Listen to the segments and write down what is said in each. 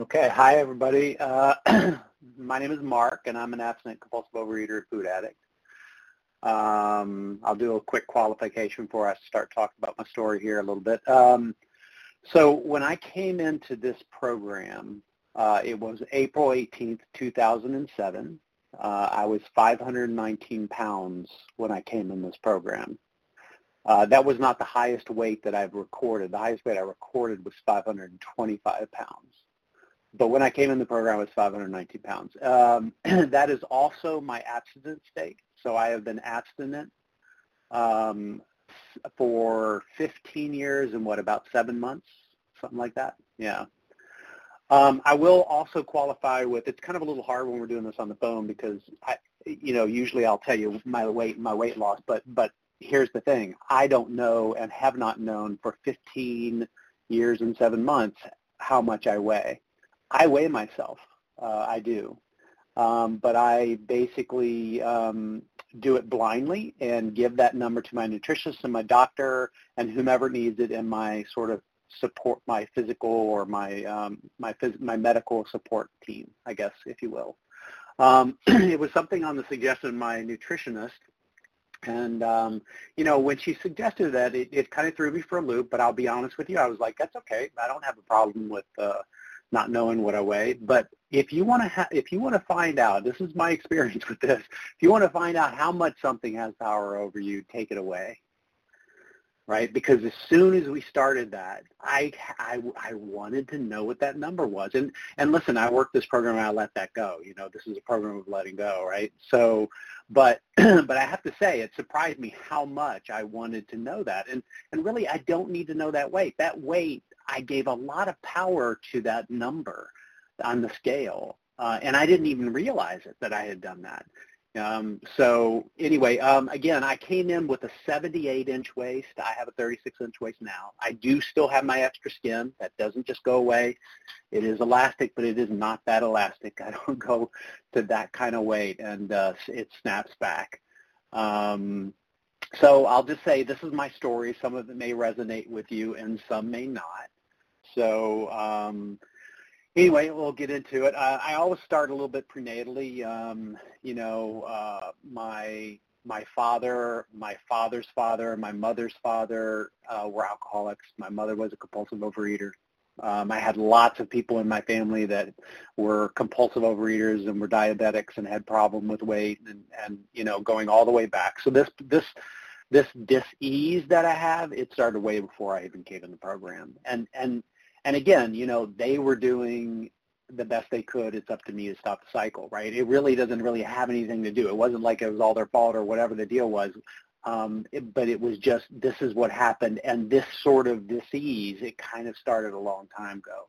Okay, hi everybody. Uh, my name is Mark, and I'm an abstinent compulsive overeater food addict. Um, I'll do a quick qualification before I start talking about my story here a little bit. Um, so when I came into this program, uh, it was April 18th, 2007. Uh, I was 519 pounds when I came in this program. Uh, that was not the highest weight that I've recorded. The highest weight I recorded was 525 pounds. But when I came in the program, I was 519 pounds. Um, that is also my abstinence state. So I have been abstinent um, for 15 years and what, about seven months, something like that? Yeah. Um, I will also qualify with, it's kind of a little hard when we're doing this on the phone because, I, you know, usually I'll tell you my weight, my weight loss, but, but here's the thing. I don't know and have not known for 15 years and seven months how much I weigh. I weigh myself. Uh, I do. Um, but I basically um, do it blindly and give that number to my nutritionist and my doctor and whomever needs it in my sort of support, my physical or my um, my phys- my medical support team, I guess, if you will. Um, it was something on the suggestion of my nutritionist and um, you know, when she suggested that, it, it kind of threw me for a loop. But I'll be honest with you, I was like, "That's okay. I don't have a problem with uh, not knowing what I weigh. But if you want to ha- if you want to find out, this is my experience with this. If you want to find out how much something has power over you, take it away. Right? Because as soon as we started that, I, I, I wanted to know what that number was. And, and listen, I worked this program and I let that go. You know, this is a program of letting go, right? So, but, but I have to say, it surprised me how much I wanted to know that. And, and really, I don't need to know that weight. That weight I gave a lot of power to that number on the scale. Uh, and I didn't even realize it that I had done that. Um, so anyway, um, again, I came in with a 78-inch waist. I have a 36-inch waist now. I do still have my extra skin. That doesn't just go away. It is elastic, but it is not that elastic. I don't go to that kind of weight, and uh, it snaps back. Um, so I'll just say this is my story. Some of it may resonate with you, and some may not. So um, anyway, we'll get into it. Uh, I always start a little bit prenatally. Um, you know, uh, my my father, my father's father, my mother's father uh, were alcoholics. My mother was a compulsive overeater. Um, I had lots of people in my family that were compulsive overeaters and were diabetics and had problem with weight and, and you know going all the way back. So this this this dis-ease that I have, it started way before I even came in the program. And and and again, you know, they were doing the best they could. It's up to me to stop the cycle, right? It really doesn't really have anything to do. It wasn't like it was all their fault or whatever the deal was. Um, it, but it was just this is what happened, and this sort of disease it kind of started a long time ago.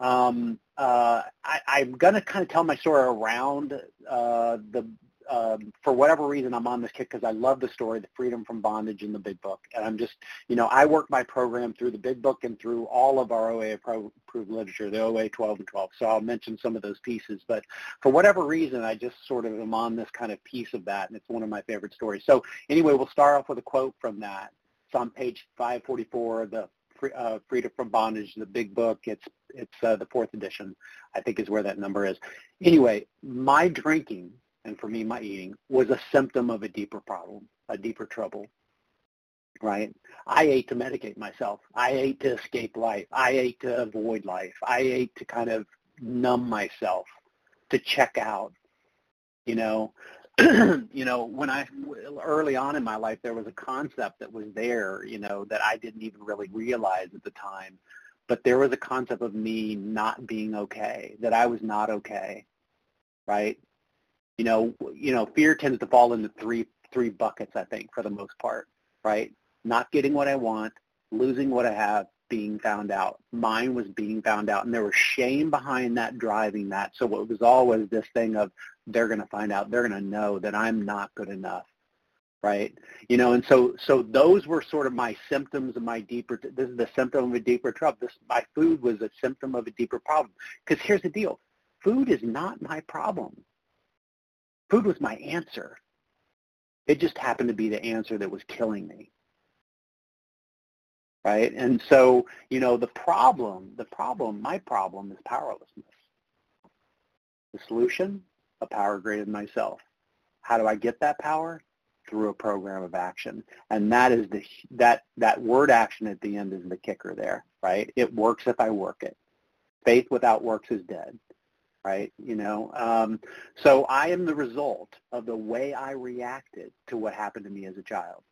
Um, uh, I, I'm going to kind of tell my story around uh, the um, for whatever reason, I'm on this kick because I love the story, the freedom from bondage in the big book. And I'm just, you know, I work my program through the big book and through all of our OA approved literature, the OA 12 and 12. So I'll mention some of those pieces. But for whatever reason, I just sort of am on this kind of piece of that. And it's one of my favorite stories. So anyway, we'll start off with a quote from that. It's on page 544 of the uh, Freedom from Bondage, the big book. It's it's uh, the fourth edition, I think, is where that number is. Anyway, my drinking and for me, my eating, was a symptom of a deeper problem, a deeper trouble, right? I ate to medicate myself. I ate to escape life. I ate to avoid life. I ate to kind of numb myself, to check out, you know. you know, when I early on in my life, there was a concept that was there, you know, that I didn't even really realize at the time. But there was a concept of me not being okay, that I was not okay, right? You know, you know, fear tends to fall into three three buckets, I think, for the most part, right? Not getting what I want, losing what I have, being found out. Mine was being found out, and there was shame behind that driving that. So it was always this thing of they're going to find out, they're going to know that I'm not good enough, right? You know, and so so those were sort of my symptoms of my deeper. This is the symptom of a deeper trouble. This my food was a symptom of a deeper problem. Because here's the deal: food is not my problem. Food was my answer. It just happened to be the answer that was killing me. right? And so, you know, the problem, the problem, my problem is powerlessness. The solution, a power greater than myself. How do I get that power? Through a program of action. And that is the, that, that word action at the end is the kicker there, right? It works if I work it. Faith without works is dead right? You know, um, so I am the result of the way I reacted to what happened to me as a child.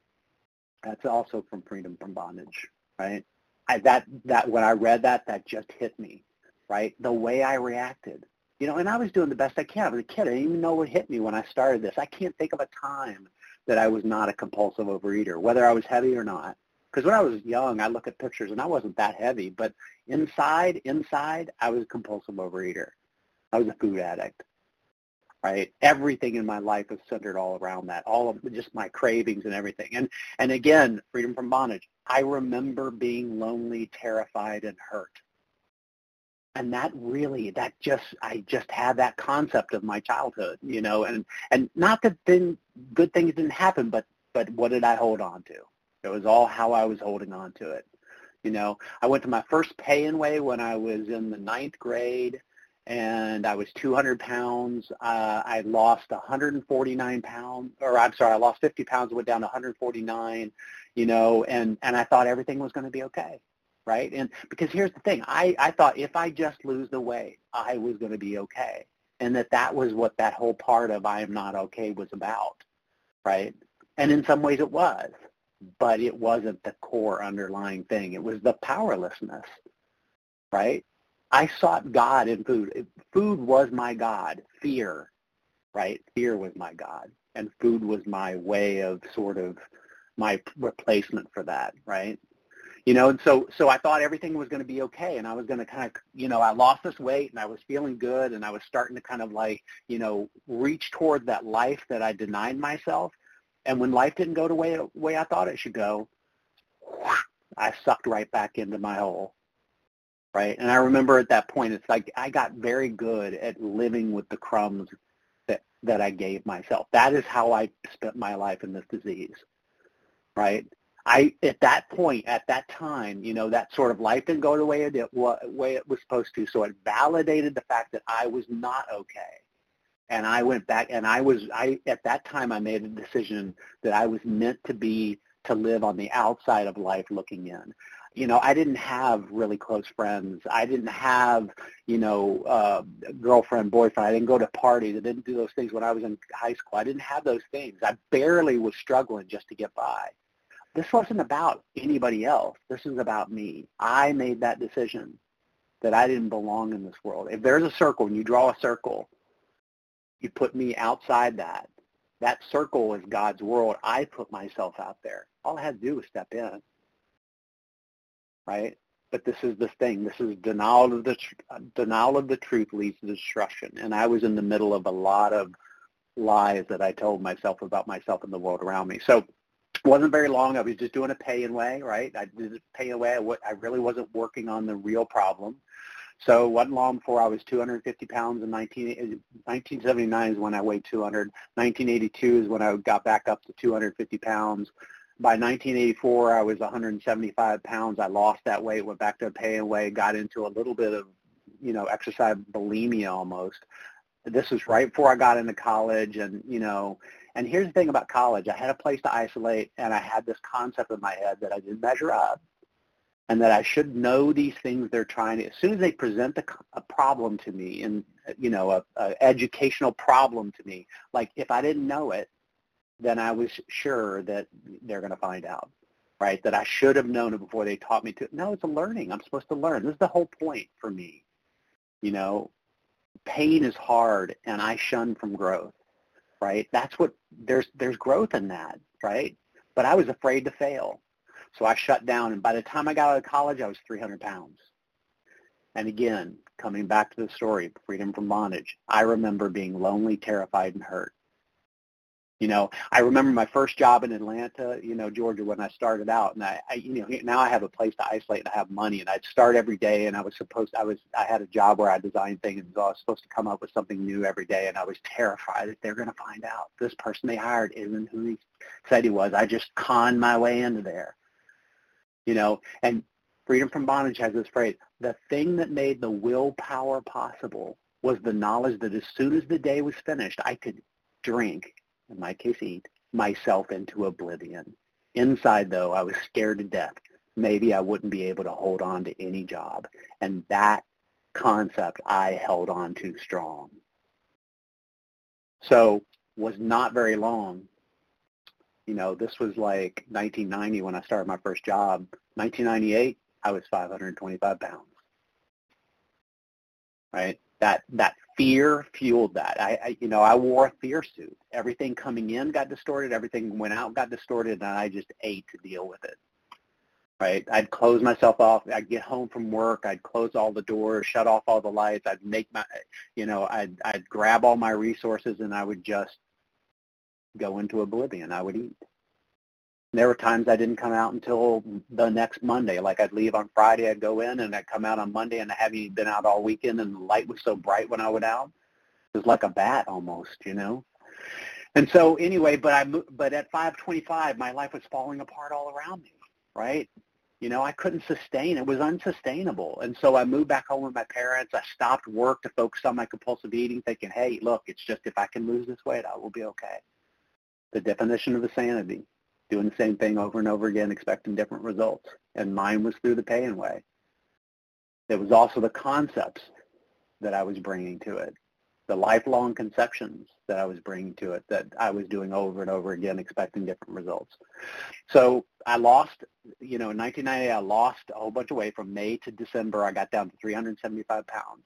That's also from Freedom from Bondage, right? I, that that when I read that, that just hit me, right? The way I reacted, you know, and I was doing the best I can. I was a kid. I didn't even know what hit me when I started this. I can't think of a time that I was not a compulsive overeater, whether I was heavy or not. Because when I was young, I look at pictures and I wasn't that heavy, but inside, inside, I was a compulsive overeater. I was a food addict, right? Everything in my life was centered all around that, all of just my cravings and everything. And and again, freedom from bondage. I remember being lonely, terrified, and hurt. And that really, that just, I just had that concept of my childhood, you know, and, and not that then good things didn't happen, but, but what did I hold on to? It was all how I was holding on to it. You know, I went to my first pay-and-weigh when I was in the ninth grade and I was 200 pounds. Uh, I lost 149 pounds, or I'm sorry, I lost 50 pounds, went down to 149, you know, and, and I thought everything was going to be okay, right? And because here's the thing, I, I thought if I just lose the weight, I was going to be okay. And that that was what that whole part of I am not okay was about, right? And in some ways it was, but it wasn't the core underlying thing. It was the powerlessness, right? I sought God in food. Food was my God. Fear, right? Fear was my God. And food was my way of sort of my replacement for that, right? You know, and so so I thought everything was going to be okay, and I was going to kind of, you know, I lost this weight, and I was feeling good, and I was starting to kind of like, you know, reach toward that life that I denied myself. And when life didn't go the way way I thought it should go, I sucked right back into my hole right? And I remember at that point, it's like I got very good at living with the crumbs that, that I gave myself. That is how I spent my life in this disease, right? I at that point, at that time, you know, that sort of life didn't go the way it, way it was supposed to. So it validated the fact that I was not okay. And I went back and I was, I at that time I made a decision that I was meant to be, to live on the outside of life looking in you know, I didn't have really close friends. I didn't have, you know, uh, girlfriend, boyfriend. I didn't go to parties. I didn't do those things when I was in high school. I didn't have those things. I barely was struggling just to get by. This wasn't about anybody else. This is about me. I made that decision that I didn't belong in this world. If there's a circle and you draw a circle, you put me outside that. That circle is God's world. I put myself out there. All I had to do was step in right? But this is the thing. This is denial of the tr- denial of the truth leads to destruction. And I was in the middle of a lot of lies that I told myself about myself and the world around me. So it wasn't very long. I was just doing a pay and weigh, right? I did pay-and-weigh. I really wasn't working on the real problem. So it wasn't long before I was 250 pounds in 19, 1979 is when I weighed 200. 1982 is when I got back up to 250 pounds by 1984, I was 175 pounds. I lost that weight, went back to a pay-and-weigh, got into a little bit of, you know, exercise bulimia almost. This was right before I got into college, and you know, and here's the thing about college: I had a place to isolate, and I had this concept in my head that I didn't measure up, and that I should know these things they're trying to. As soon as they present a, a problem to me, and you know, a, a educational problem to me, like if I didn't know it, then I was sure that they're going to find out, right? That I should have known it before they taught me to. No, it's a learning. I'm supposed to learn. This is the whole point for me. You know, pain is hard, and I shun from growth, right? That's what there's there's growth in that, right? But I was afraid to fail, so I shut down. And by the time I got out of college, I was 300 pounds. And again, coming back to the story, freedom from bondage, I remember being lonely, terrified, and hurt. You know, I remember my first job in Atlanta, you know, Georgia, when I started out, and I, I, you know, now I have a place to isolate and I have money, and I'd start every day, and I was supposed, I was, I had a job where I designed things, and so I was supposed to come up with something new every day, and I was terrified that they're going to find out this person they hired isn't who he said he was. I just conned my way into there. You know, and Freedom from Bondage has this phrase, the thing that made the willpower possible was the knowledge that as soon as the day was finished, I could drink, in my case eat, myself into oblivion. Inside, though, I was scared to death. Maybe I wouldn't be able to hold on to any job. And that concept I held on to strong. So was not very long. You know, this was like 1990 when I started my first job. 1998, I was 525 pounds. Right? That that fear fueled that. I, I you know I wore a fear suit. Everything coming in got distorted. Everything went out got distorted, and I just ate to deal with it. Right? I'd close myself off. I'd get home from work. I'd close all the doors, shut off all the lights. I'd make my, you know, I'd I'd grab all my resources, and I would just go into oblivion. I would eat there were times I didn't come out until the next Monday. Like I'd leave on Friday, I'd go in, and I'd come out on Monday, and I hadn't been out all weekend, and the light was so bright when I went out. It was like a bat almost, you know. And so anyway, but I but at 5:25, my life was falling apart all around me, right? You know, I couldn't sustain. It was unsustainable. And so I moved back home with my parents. I stopped work to focus on my compulsive eating, thinking, hey, look, it's just if I can lose this weight, I will be okay. The definition of insanity doing the same thing over and over again, expecting different results. And mine was through the pay-in way. It was also the concepts that I was bringing to it, the lifelong conceptions that I was bringing to it that I was doing over and over again, expecting different results. So I lost, you know, in 1990, I lost a whole bunch of weight from May to December. I got down to 375 pounds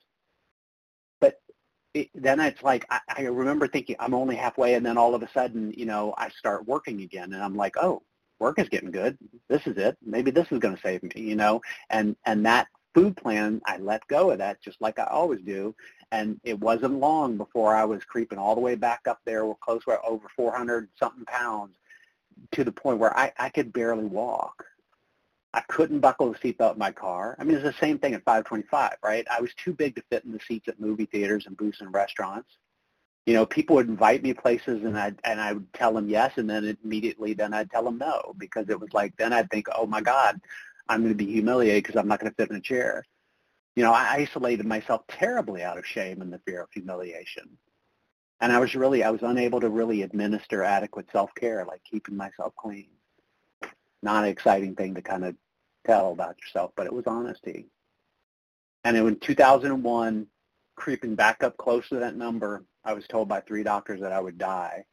it, then it's like I, I remember thinking I'm only halfway, and then all of a sudden, you know, I start working again, and I'm like, oh, work is getting good. This is it. Maybe this is going to save me, you know. And and that food plan, I let go of that just like I always do. And it wasn't long before I was creeping all the way back up there, we're close to over 400 something pounds, to the point where I, I could barely walk. I couldn't buckle the seatbelt in my car. I mean, it's the same thing at 525, right? I was too big to fit in the seats at movie theaters and booths and restaurants. You know, people would invite me places and I and I would tell them yes, and then immediately then I'd tell them no because it was like then I'd think, oh my God, I'm going to be humiliated because I'm not going to fit in a chair. You know, I isolated myself terribly out of shame and the fear of humiliation. And I was really, I was unable to really administer adequate self-care, like keeping myself clean not an exciting thing to kind of tell about yourself, but it was honesty. And in 2001, creeping back up close to that number, I was told by three doctors that I would die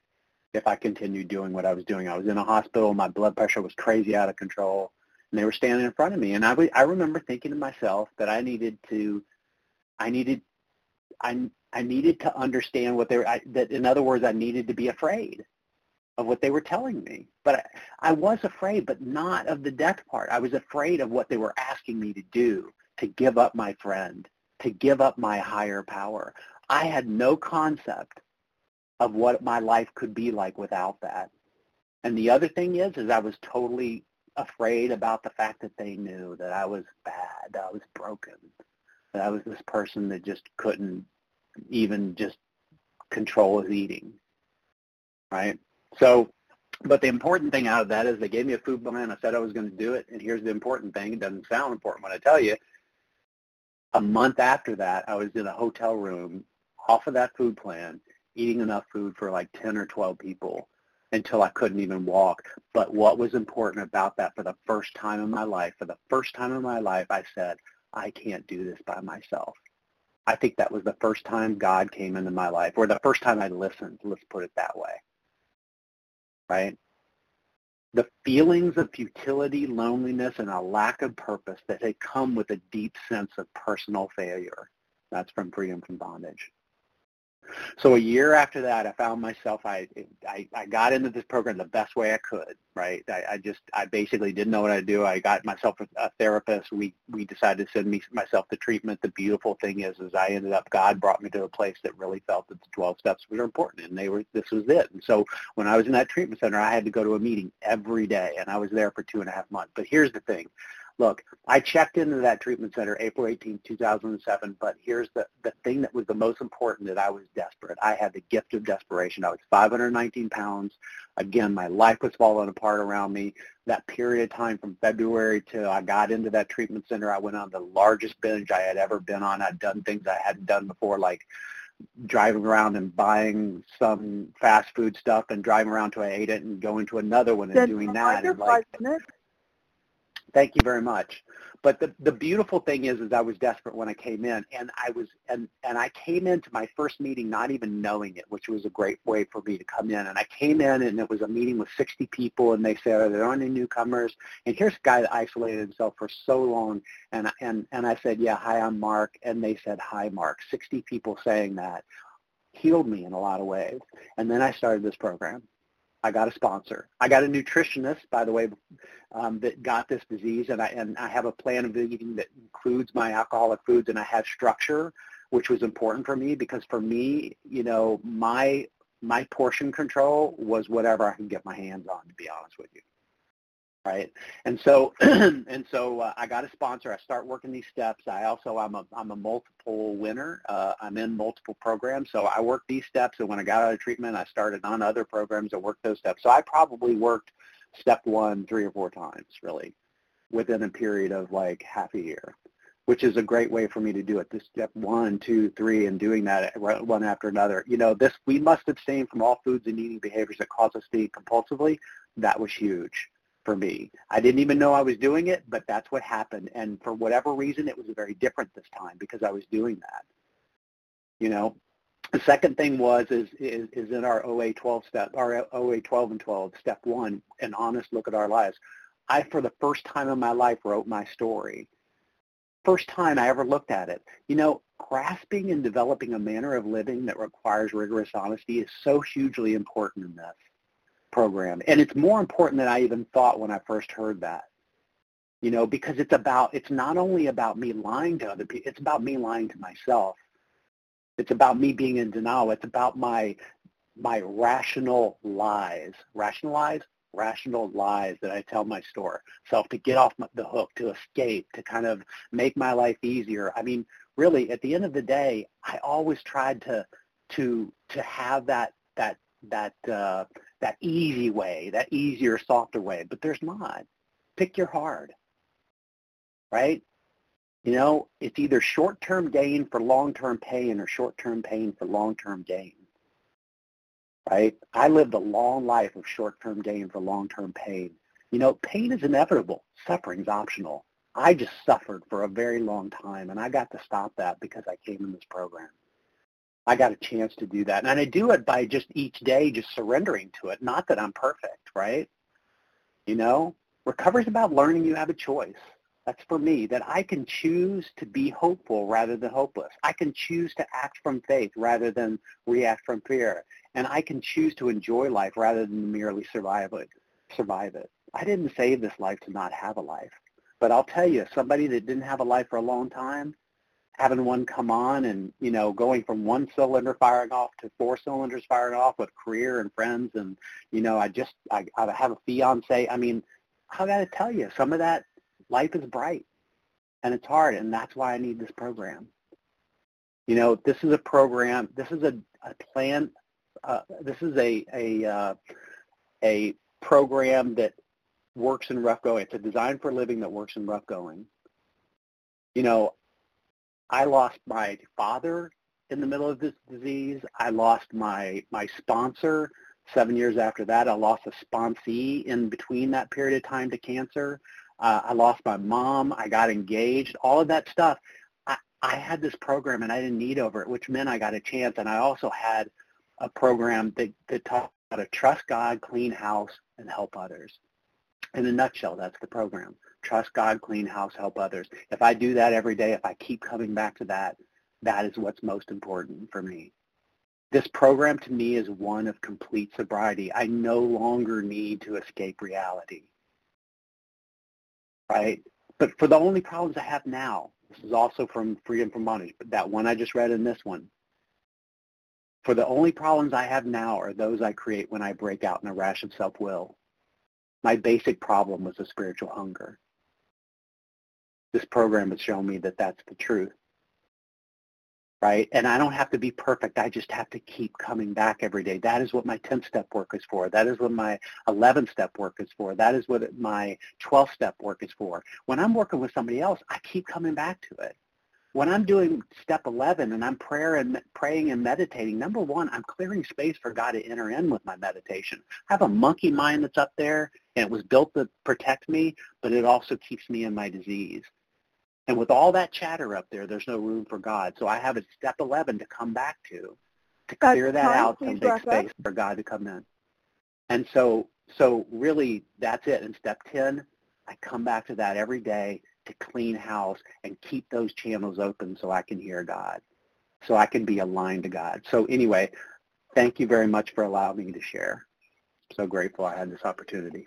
if I continued doing what I was doing. I was in a hospital. My blood pressure was crazy out of control. And they were standing in front of me. And I, w- I remember thinking to myself that I needed to, I needed, I, I needed to understand what they were, I, that in other words, I needed to be afraid of what they were telling me. But I, I was afraid, but not of the death part. I was afraid of what they were asking me to do, to give up my friend, to give up my higher power. I had no concept of what my life could be like without that. And the other thing is, is I was totally afraid about the fact that they knew that I was bad, that I was broken, that I was this person that just couldn't even just control his eating, right? So, but the important thing out of that is they gave me a food plan. I said I was going to do it. And here's the important thing. It doesn't sound important when I tell you. A month after that, I was in a hotel room off of that food plan, eating enough food for like 10 or 12 people until I couldn't even walk. But what was important about that for the first time in my life, for the first time in my life, I said, I can't do this by myself. I think that was the first time God came into my life, or the first time I listened, let's put it that way right? The feelings of futility, loneliness, and a lack of purpose that had come with a deep sense of personal failure. That's from Freedom from Bondage. So a year after that, I found myself, I, I, I got into this program the best way I could, right? I, I just, I basically didn't know what to do. I got myself a, a therapist. We, we decided to send me, myself to treatment. The beautiful thing is, is I ended up, God brought me to a place that really felt that the 12 steps were important and they were, this was it. And so when I was in that treatment center, I had to go to a meeting every day and I was there for two and a half months. But here's the thing. Look, I checked into that treatment center April 18, 2007, but here's the, the thing that was the most important that I was desperate. I had the gift of desperation. I was 519 pounds. Again, my life was falling apart around me. That period of time from February till I got into that treatment center, I went on the largest binge I had ever been on. I'd done things I hadn't done before, like driving around and buying some fast food stuff and driving around till I ate it and going to another one and Then doing that. And like. Thank you very much. But the, the beautiful thing is, is I was desperate when I came in, and I was, and, and I came into my first meeting not even knowing it, which was a great way for me to come in. And I came in, and it was a meeting with 60 people, and they said, "Are there any newcomers?" And here's a guy that isolated himself for so long, and and and I said, "Yeah, hi, I'm Mark," and they said, "Hi, Mark." 60 people saying that healed me in a lot of ways, and then I started this program. I got a sponsor. I got a nutritionist, by the way, um, that got this disease, and I and I have a plan of eating that includes my alcoholic foods, and I have structure, which was important for me because for me, you know, my my portion control was whatever I could get my hands on. To be honest with you, right? And so and so uh, I got a sponsor. I start working these steps. I also I'm a I'm a multiple winner. Uh, I'm in multiple programs, so I worked these steps. And when I got out of treatment, I started on other programs and worked those steps. So I probably worked step one three or four times, really, within a period of like half a year. Which is a great way for me to do it. This step one, two, three, and doing that one after another. You know, this we must abstain from all foods and eating behaviors that cause us to eat compulsively. That was huge for me. I didn't even know I was doing it, but that's what happened. And for whatever reason, it was very different this time because I was doing that. You know, the second thing was is is, is in our OA 12 step, our OA 12 and 12, step one, an honest look at our lives. I, for the first time in my life, wrote my story. First time I ever looked at it. You know, grasping and developing a manner of living that requires rigorous honesty is so hugely important in this program. And it's more important than I even thought when I first heard that. You know, because it's about, it's not only about me lying to other people, it's about me lying to myself. It's about me being in denial. It's about my, my rational lies. Rationalize? Rational lies that I tell my store self to get off the hook, to escape, to kind of make my life easier. I mean, really, at the end of the day, I always tried to, to, to have that, that, that, uh, that easy way, that easier, softer way, but there's not. Pick your hard, right? You know, it's either short-term gain for long-term pain or short-term pain for long-term gain, right? I lived a long life of short-term gain for long-term pain. You know, pain is inevitable. Suffering's optional. I just suffered for a very long time, and I got to stop that because I came in this program. I got a chance to do that. And I do it by just each day just surrendering to it. Not that I'm perfect, right? You know, recovery is about learning you have a choice. That's for me, that I can choose to be hopeful rather than hopeless. I can choose to act from faith rather than react from fear. And I can choose to enjoy life rather than merely survive it. Survive it. I didn't save this life to not have a life. But I'll tell you, somebody that didn't have a life for a long time, having one come on and, you know, going from one cylinder firing off to four cylinders firing off with career and friends and, you know, I just, I, I have a fiance. I mean, I got to tell you, some of that life is bright and it's hard and that's why I need this program. You know, this is a program, this is a, a plan, uh, this is a, a, uh, a program that works in rough going. It's a design for living that works in rough going. You know, I lost my father in the middle of this disease. I lost my, my sponsor seven years after that. I lost a sponsee in between that period of time to cancer. Uh, I lost my mom. I got engaged. All of that stuff. I, I had this program and I didn't need over it, which meant I got a chance. And I also had a program that, that taught how to trust God, clean house, and help others. In a nutshell, that's the program trust God, clean house, help others. If I do that every day, if I keep coming back to that, that is what's most important for me. This program to me is one of complete sobriety. I no longer need to escape reality. Right? But for the only problems I have now, this is also from Freedom from Bondage, but that one I just read in this one. For the only problems I have now are those I create when I break out in a rash of self-will. My basic problem was a spiritual hunger. This program has shown me that that's the truth. Right? And I don't have to be perfect. I just have to keep coming back every day. That is what my 10-step work is for. That is what my 11-step work is for. That is what my 12-step work is for. When I'm working with somebody else, I keep coming back to it when I'm doing step 11 and I'm prayer and praying and meditating, number one, I'm clearing space for God to enter in with my meditation. I have a monkey mind that's up there, and it was built to protect me, but it also keeps me in my disease. And with all that chatter up there, there's no room for God. So I have a step 11 to come back to, to clear that out, Please make space for God to come in. And so, so really, that's it. In step 10, I come back to that every day to clean house and keep those channels open so I can hear God, so I can be aligned to God. So anyway, thank you very much for allowing me to share. So grateful I had this opportunity.